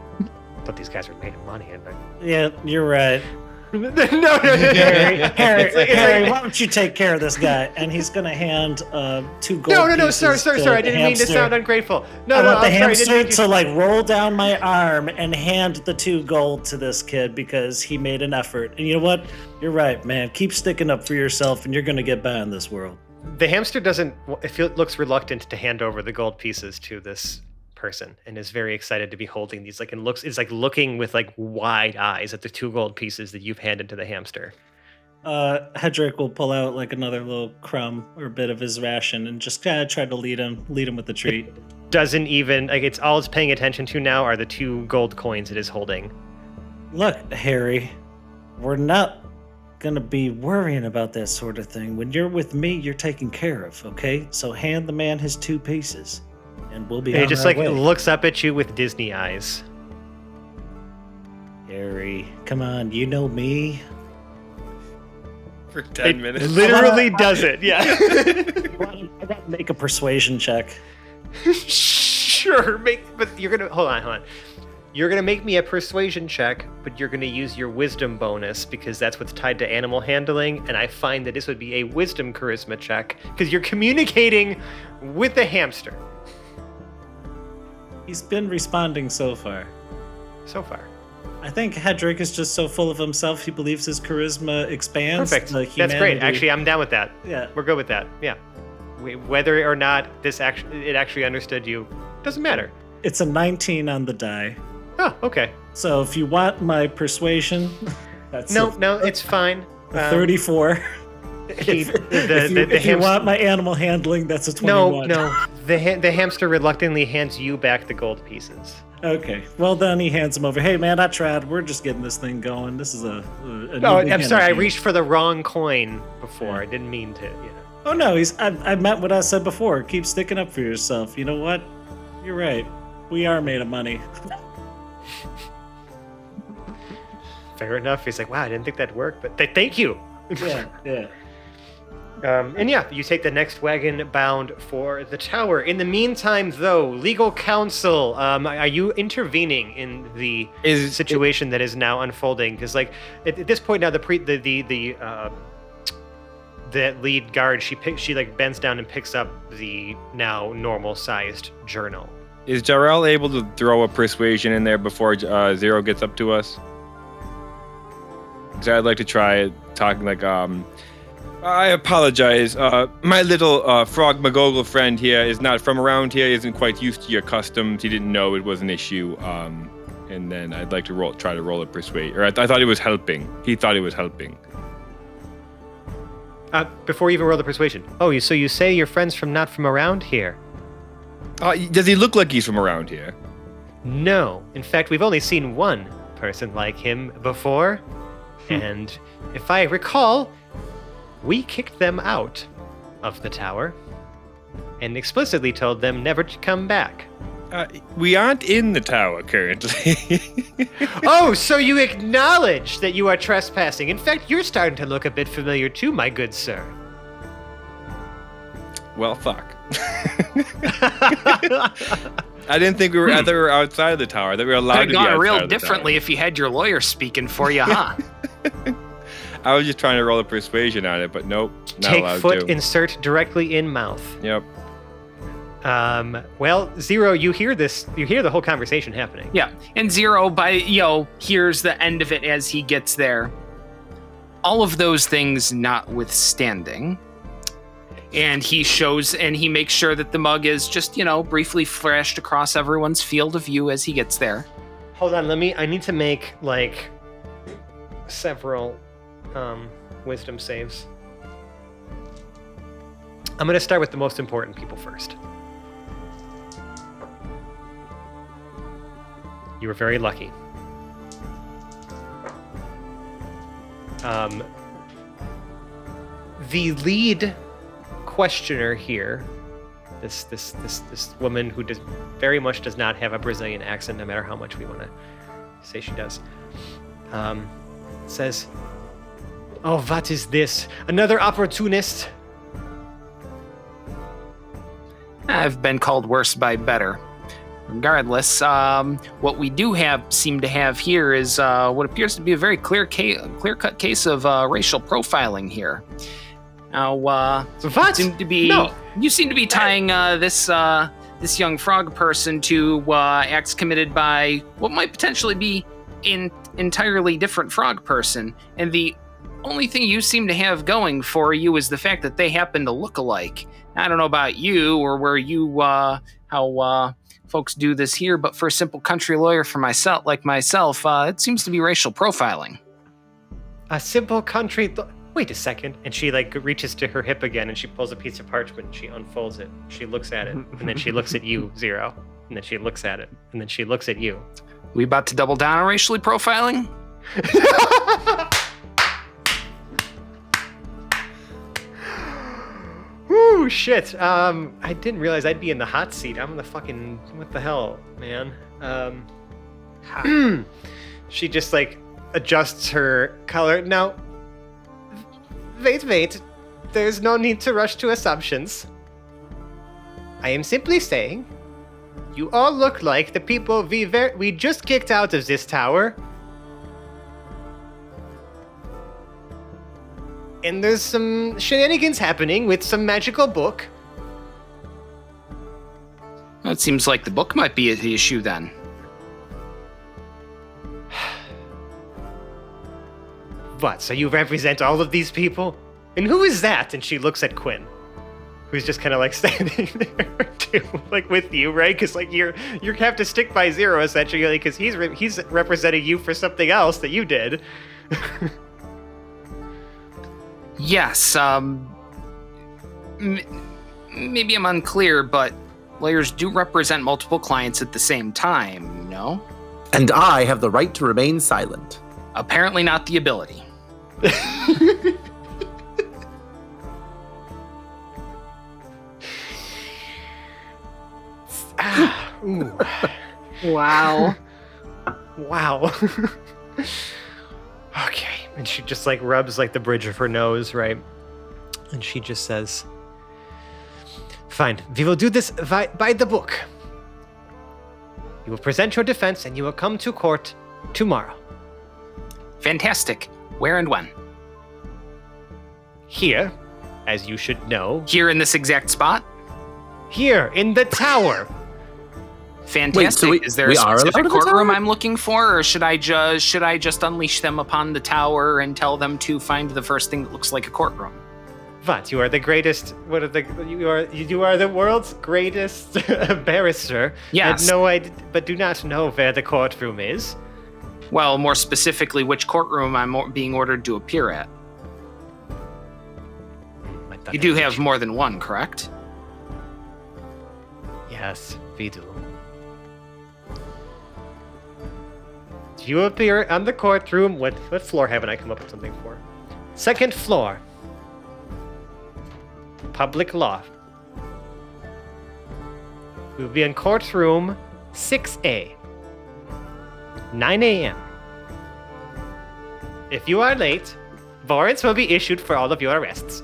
but these guys are made of money and like Yeah, you're right. no no no, Harry, Harry, like- Harry, why don't you take care of this guy? And he's gonna hand uh, two gold. no no no pieces sorry sorry sorry i didn't mean to sound ungrateful no I no want the i'm sorry I didn't hamster mean to like roll down my arm and hand the two gold to this kid because he made an effort. And you know what? You're right, man. Keep sticking up for yourself, and you're gonna get by in this world. The hamster doesn't. It looks reluctant to hand over the gold pieces to this person, and is very excited to be holding these. Like, and looks is like looking with like wide eyes at the two gold pieces that you've handed to the hamster. Uh, Hedrick will pull out like another little crumb or bit of his ration and just kind of try to lead him, lead him with the treat. Doesn't even like it's all it's paying attention to now are the two gold coins it is holding. Look, Harry, we're not gonna be worrying about that sort of thing. When you're with me, you're taken care of, okay? So hand the man his two pieces, and we'll be. And he on just our like way. looks up at you with Disney eyes. Harry, come on, you know me. For 10 minutes. Literally does it. Yeah. I gotta make a persuasion check. sure. Make, but you're gonna hold on, hold on. You're gonna make me a persuasion check, but you're gonna use your wisdom bonus because that's what's tied to animal handling. And I find that this would be a wisdom charisma check because you're communicating with the hamster He's been responding so far. so far. I think Hedrick is just so full of himself he believes his charisma expands. Perfect. to That's great. Actually, I'm down with that. yeah. We're good with that. Yeah. Whether or not this actually it actually understood you doesn't matter. It's a 19 on the die. Oh, okay. So if you want my persuasion, that's No, a, no, it's fine. Um, 34. he- if, the- if you, the- the if you hamster- want my animal handling, that's a 21. no. No. The ha- the hamster reluctantly hands you back the gold pieces. Okay. Well, then he hands him over. Hey, man, I tried. We're just getting this thing going. This is a. a, a oh, I'm sorry. I reached for the wrong coin before. I didn't mean to. You know. Oh no, he's. I, I meant what I said before. Keep sticking up for yourself. You know what? You're right. We are made of money. Fair enough. He's like, wow, I didn't think that'd work, but th- thank you. yeah, yeah. Um, and yeah, you take the next wagon bound for the tower. In the meantime, though, legal counsel, um, are you intervening in the Is situation that is now unfolding? Because, like, at, at this point now, the pre the the the uh, the lead guard she pick, she like bends down and picks up the now normal sized journal. Is Jarrell able to throw a persuasion in there before uh, Zero gets up to us? Because I'd like to try it, talking like, um, I apologize. Uh, my little uh, frog McGoggle friend here is not from around here. He isn't quite used to your customs. He didn't know it was an issue. Um, and then I'd like to roll, try to roll a persuade. Or I, I thought he was helping. He thought he was helping. Uh, before you even roll the persuasion. Oh, you so you say your friends from not from around here? Uh, does he look like he's from around here? No. In fact, we've only seen one person like him before. and if I recall, we kicked them out of the tower and explicitly told them never to come back. Uh, we aren't in the tower currently. oh, so you acknowledge that you are trespassing. In fact, you're starting to look a bit familiar too, my good sir. well, fuck. I didn't think we were. I thought we were outside of the tower. I thought we were allowed Could to have be gone outside real of the differently tower. if you had your lawyer speaking for you, huh? I was just trying to roll a persuasion on it, but nope, not Take allowed foot, to. insert directly in mouth. Yep. Um, well, Zero, you hear this, you hear the whole conversation happening. Yeah, and Zero by you know here's the end of it as he gets there. All of those things notwithstanding, and he shows and he makes sure that the mug is just you know briefly flashed across everyone's field of view as he gets there. Hold on, let me. I need to make like several um, wisdom saves. I'm gonna start with the most important people first. You were very lucky. Um, the lead questioner here, this this this this woman who does very much does not have a Brazilian accent, no matter how much we want to say she does, um, says, "Oh, what is this? Another opportunist?" I've been called worse by better. Regardless, um, what we do have seem to have here is uh, what appears to be a very clear ca- clear-cut case of uh, racial profiling here. Now, uh, What? seem to be No. you seem to be tying uh, this uh, this young frog person to uh, acts committed by what might potentially be an entirely different frog person, and the only thing you seem to have going for you is the fact that they happen to look alike. I don't know about you or where you, uh, how uh, folks do this here, but for a simple country lawyer for myself, like myself, uh, it seems to be racial profiling. A simple country. Th- Wait a second. And she like reaches to her hip again and she pulls a piece of parchment and she unfolds it. She looks at it and then she looks at you, Zero. And then she looks at it and then she looks at you. We about to double down on racially profiling? Woo, shit. Um, I didn't realize I'd be in the hot seat. I'm in the fucking. What the hell, man? Um, she just like adjusts her color. Now, wait, wait. There's no need to rush to assumptions. I am simply saying, you all look like the people we ver- we just kicked out of this tower. And there's some shenanigans happening with some magical book. Well, it seems like the book might be the issue then. What? So you represent all of these people? And who is that? And she looks at Quinn, who's just kind of like standing there too, like with you, right? Because like you're you have to stick by zero essentially, because he's re- he's representing you for something else that you did. Yes, um. M- maybe I'm unclear, but lawyers do represent multiple clients at the same time, no? And I have the right to remain silent. Apparently not the ability. Ah, Wow. wow. okay, and she just like rubs like the bridge of her nose, right? And she just says, "Fine, we will do this by, by the book. You will present your defense, and you will come to court tomorrow." Fantastic. Where and when? Here, as you should know, Here in this exact spot? here in the tower. Fantastic. we- Is there a specific courtroom? I'm looking for, or should I just should I just unleash them upon the tower and tell them to find the first thing that looks like a courtroom? But you are the greatest. What are the? You are you are the world's greatest barrister. Yes. No, I d- but do not know where the courtroom is. Well, more specifically, which courtroom I'm being ordered to appear at. You do have more than one, correct? Yes, we do. You appear on the courtroom. What what floor haven't I come up with something for? Second floor. Public law. We'll be in courtroom 6A. 9 a.m. If you are late, warrants will be issued for all of your arrests.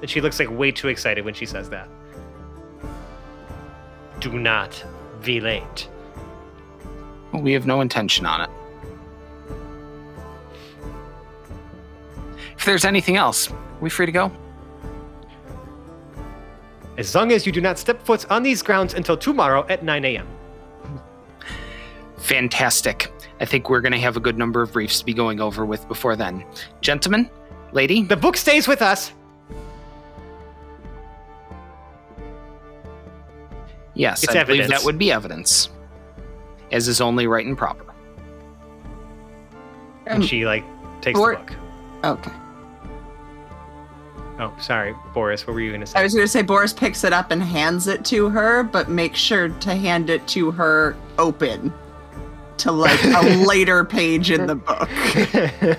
And she looks like way too excited when she says that. Do not be late. We have no intention on it. If there's anything else, we free to go? As long as you do not step foot on these grounds until tomorrow at 9 a.m. Fantastic. I think we're going to have a good number of briefs to be going over with before then. Gentlemen, lady, The book stays with us. yes, It's I believe that would be evidence, as is only right and proper. And Um, she like takes or- the book. Okay. Oh, sorry, Boris. What were you gonna say? I was going to say Boris picks it up and hands it to her, but make sure to hand it to her open to like a later page in the book.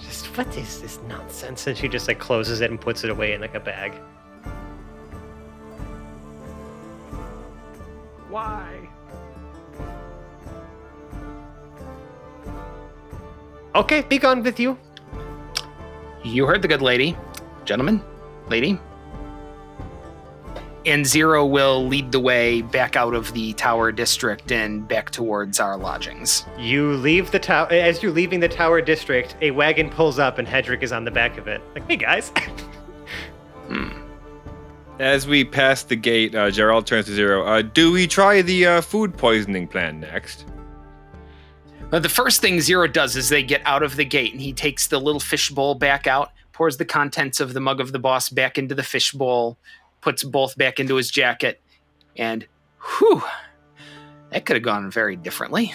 just what is this nonsense? And she just like closes it and puts it away in like a bag. Why? Okay, be gone with you. You heard the good lady. Gentlemen, lady. And Zero will lead the way back out of the tower district and back towards our lodgings. You leave the tower. As you're leaving the tower district, a wagon pulls up and Hedrick is on the back of it. Like, hey guys. As we pass the gate, uh, Gerald turns to Zero. Uh, do we try the uh, food poisoning plan next? But the first thing Zero does is they get out of the gate and he takes the little fish bowl back out, pours the contents of the mug of the boss back into the fish bowl, puts both back into his jacket, and whew, that could have gone very differently.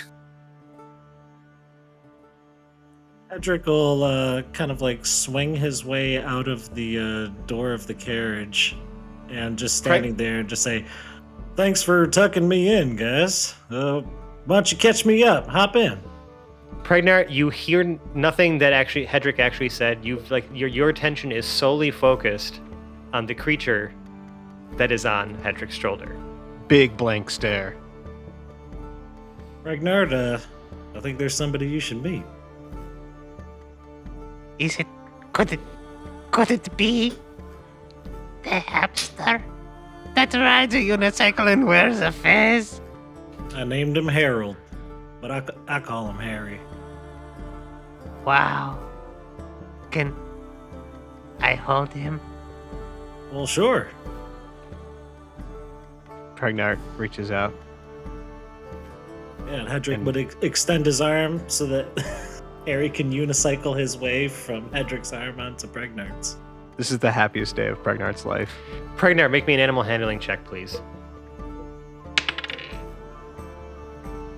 Edric will uh, kind of like swing his way out of the uh, door of the carriage and just standing there and just say, Thanks for tucking me in, guys. Uh, why don't you catch me up? Hop in. Pregnar, you hear nothing that actually Hedrick actually said. You've like your your attention is solely focused on the creature that is on Hedrick's shoulder. Big blank stare. Ragnar, uh, I think there's somebody you should meet. Is it could it could it be the hamster that rides a unicycle and wears a fez? I named him Harold, but I, I call him Harry. Wow. Can I hold him? Well, sure. Pregnart reaches out. Yeah, and Hedrick And- would ex- extend his arm so that Harry can unicycle his way from Hedrick's arm onto Pregnart's. This is the happiest day of Pregnart's life. Pregnar, make me an animal handling check, please.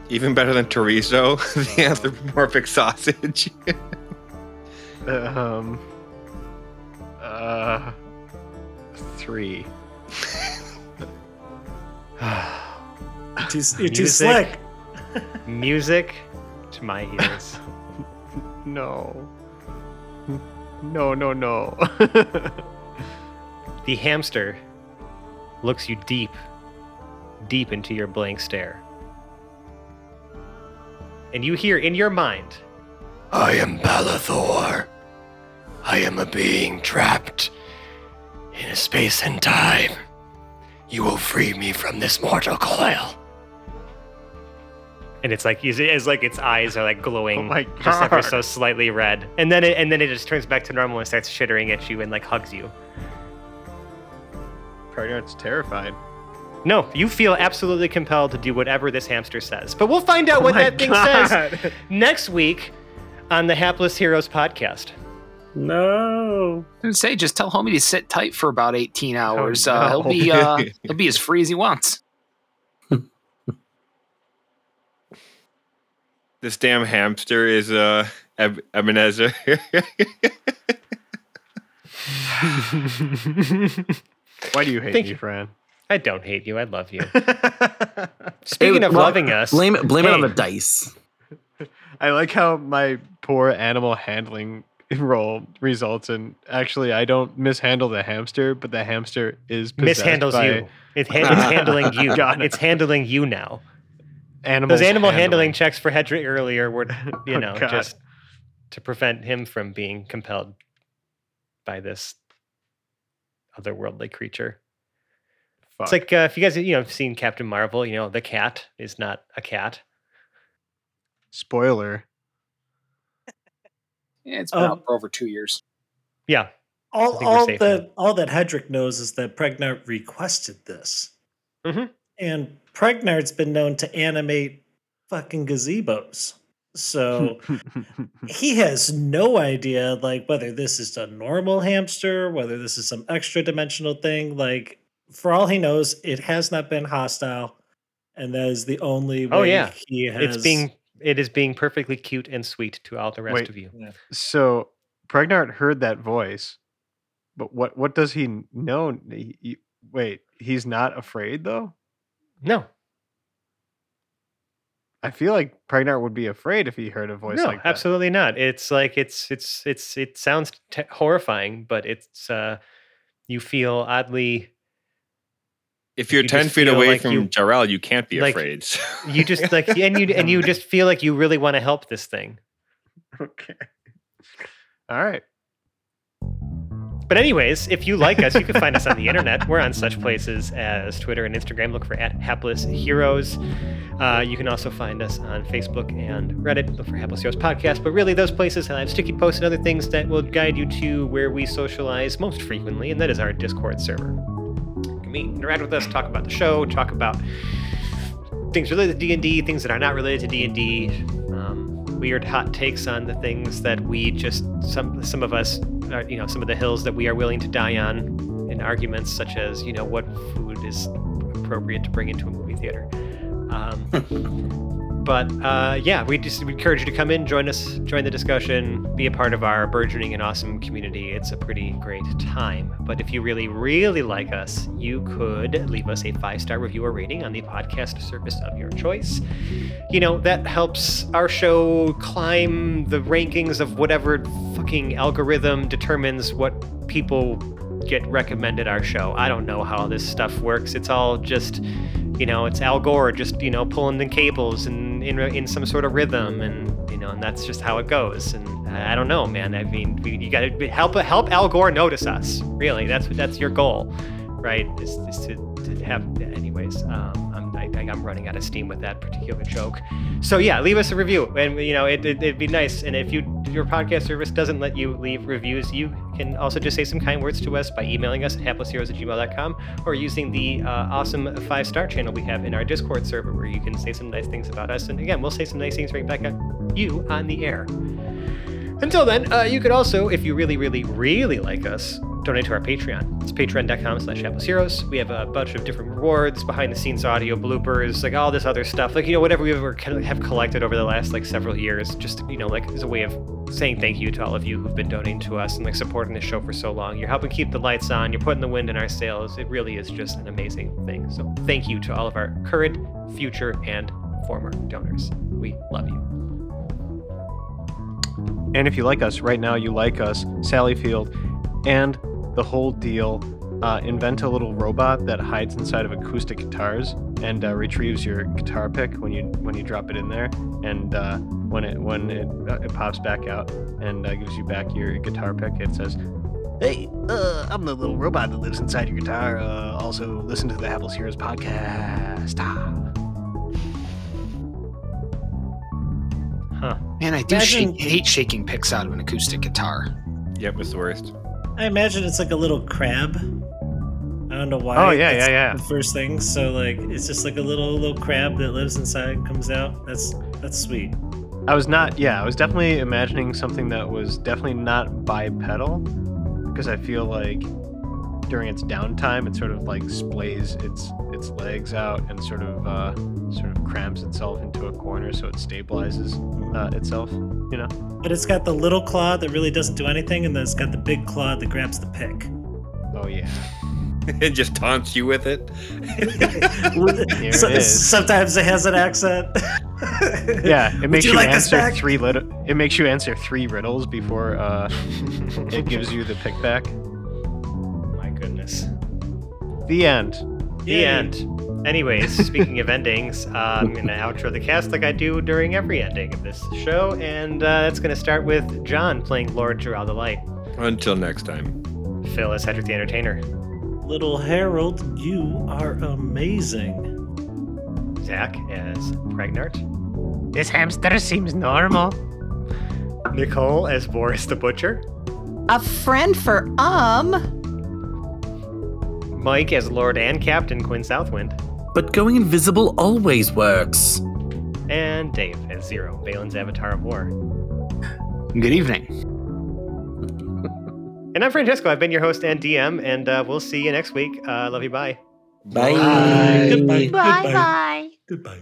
Even better than chorizo, the anthropomorphic sausage. Um. Uh. Three. You're too, you're too slick. Music to my ears. No. No, no, no. the hamster looks you deep, deep into your blank stare. And you hear in your mind, I am Balathor. I am a being trapped in a space and time. You will free me from this mortal coil. and it's like it's, it's like its eyes are like glowing, Oh my just ever God. so slightly red, and then it and then it just turns back to normal and starts shittering at you and like hugs you. Pregnart's terrified. No, you feel absolutely compelled to do whatever this hamster says. But we'll find out Oh what my that thing says next week on the Hapless Heroes podcast. No. I would say just tell homie to sit tight for about 18 hours. no. uh, he'll be uh, he'll be as free as he wants. this damn hamster is uh, Eb- Ebenezer. Why do you hate Thank me, you. Fran? I don't hate you. I love you. Speaking Hey, of well, loving us, blame it. Blame it on the dice. I like how my poor animal handling role results in actually I don't mishandle the hamster, but the hamster is mishandles by you. It ha- it's handling you. It. It's handling you now. Animals Those animal handling handling. checks for Hedrick earlier were, you Oh, know, God. just to prevent him from being compelled by this otherworldly creature. Fuck. It's like uh, if you guys, you know, have seen Captain Marvel, you know, the cat is not a cat. spoiler. Yeah, it's been Um, out for over two years. Yeah, All, all safe that all that Hedrick knows is that Pregnart requested this, Mhm. and Pregnart's been known to animate fucking gazebos. So he has no idea, like whether this is a normal hamster, whether this is some extra dimensional thing. Like for all he knows, it has not been hostile, and that is the only way Oh, yeah. he has. it's being it is being perfectly cute and sweet to all the rest Wait. of you. so Pregnart heard that voice, but what what does he know? He- he- wait, he's not afraid though. No, I feel like Pregnart would be afraid if he heard a voice no, like that. absolutely not. It's like it's it's it's it sounds te- horrifying, but it's uh you feel oddly if you're You 10 feet away like from you- Jarrell, you can't be like, afraid. so- you just like and you and you just feel like you really want to help this thing. Okay. All right. But anyways, if you like us, you can find us on the internet. We're on such places as Twitter and Instagram. Look for at Hapless Heroes. Uh, you can also find us on Facebook and Reddit. Look for Hapless Heroes Podcast. But really, those places have sticky posts and other things that will guide you to where we socialize most frequently, and that is our Discord server. Meet, interact with us, talk about the show, talk about things related to D&D, things that are not related to D&D. Um, weird hot takes on the things that we just some some of us are, you know some of the hills that we are willing to die on in arguments such as you know what food is appropriate to bring into a movie theater. Um, but uh, yeah, we just we encourage you to come in, join us, join the discussion, be a part of our burgeoning and awesome community. It's a pretty great time. But if you really, really like us, you could leave us a five star review or rating on the podcast service of your choice. You know, that helps our show climb the rankings of whatever fucking algorithm determines what people get recommended our show. I don't know how this stuff works. It's all just, you know, it's Al Gore just, you know, pulling the cables and in, in some sort of rhythm and, you know, and that's just how it goes. And I don't know, man. I mean, you got to help help Al Gore notice us. Really. That's that's your goal, right? Is, is to, to have anyways. Um, I, I'm running out of steam with that particular joke. So yeah, leave us a review, and you know it, it, it'd be nice. And if you your podcast service doesn't let you leave reviews, you can also just say some kind words to us by emailing us at haplessheroes at gmail.com or using the uh, awesome five star channel we have in our Discord server, where you can say some nice things about us. And again, we'll say some nice things right back at you on the air. Until then, uh, you could also, if you really, really, really like us, donate to our Patreon. It's patreon.com slash heroes. We have a bunch of different rewards, behind the scenes audio, bloopers, like all this other stuff. Like, you know, whatever we ever have collected over the last like several years, just, you know, like as a way of saying thank you to all of you who've been donating to us and like supporting the show for so long. You're helping keep the lights on, you're putting the wind in our sails. It really is just an amazing thing. So thank you to all of our current, future, and former donors. We love you. And if you like us right now, you like us, Sally Field, and the whole deal. Uh, invent a little robot that hides inside of acoustic guitars and uh, retrieves your guitar pick when you when you drop it in there, and uh, when it when it, uh, it pops back out and uh, gives you back your guitar pick, it says, "Hey, uh, I'm the little robot that lives inside your guitar. Uh, also, listen to the Hapless Heroes podcast." Ah. Huh. Man, I do Imagine- shake, hate shaking picks out of an acoustic guitar. Yep, it's the worst. I imagine it's like a little crab. I don't know why. Oh, yeah, yeah, yeah. The first thing. So like, it's just like a little little crab that lives inside comes out. That's that's sweet. I was not, yeah, I was definitely imagining something that was definitely not bipedal because I feel like during its downtime it sort of like splays its its legs out and sort of uh, sort of cramps itself into a corner so it stabilizes uh, itself, you know. But it's got the little claw that really doesn't do anything, and then it's got the big claw that grabs the pick. Oh yeah. it just taunts you with it. Here So- it is. Sometimes it has an accent. Yeah, it makes you you, like answer three lit- it makes you answer three riddles before uh, it gives you the pick back. My goodness. The end. The Yay. end. Anyways, speaking of endings, uh, I'm going to outro the cast like I do during every ending of this show, and uh, it's going to start with John playing Lord Gerald the Light, Until next time. Phil as Hedrick the Entertainer, Little Harold, you are amazing. Zach as Pregnart, This hamster seems normal. Nicole as Boris the Butcher, A friend for um. Mike as Lord and Captain Quinn Southwind, But going invisible always works. and Dave as Zero, Balin's Avatar of War. Good evening. And I'm Francesco. I've been your host and DM, and uh, we'll see you next week. Uh, love you. Bye. Bye. Goodbye. Bye Goodbye. bye. Goodbye.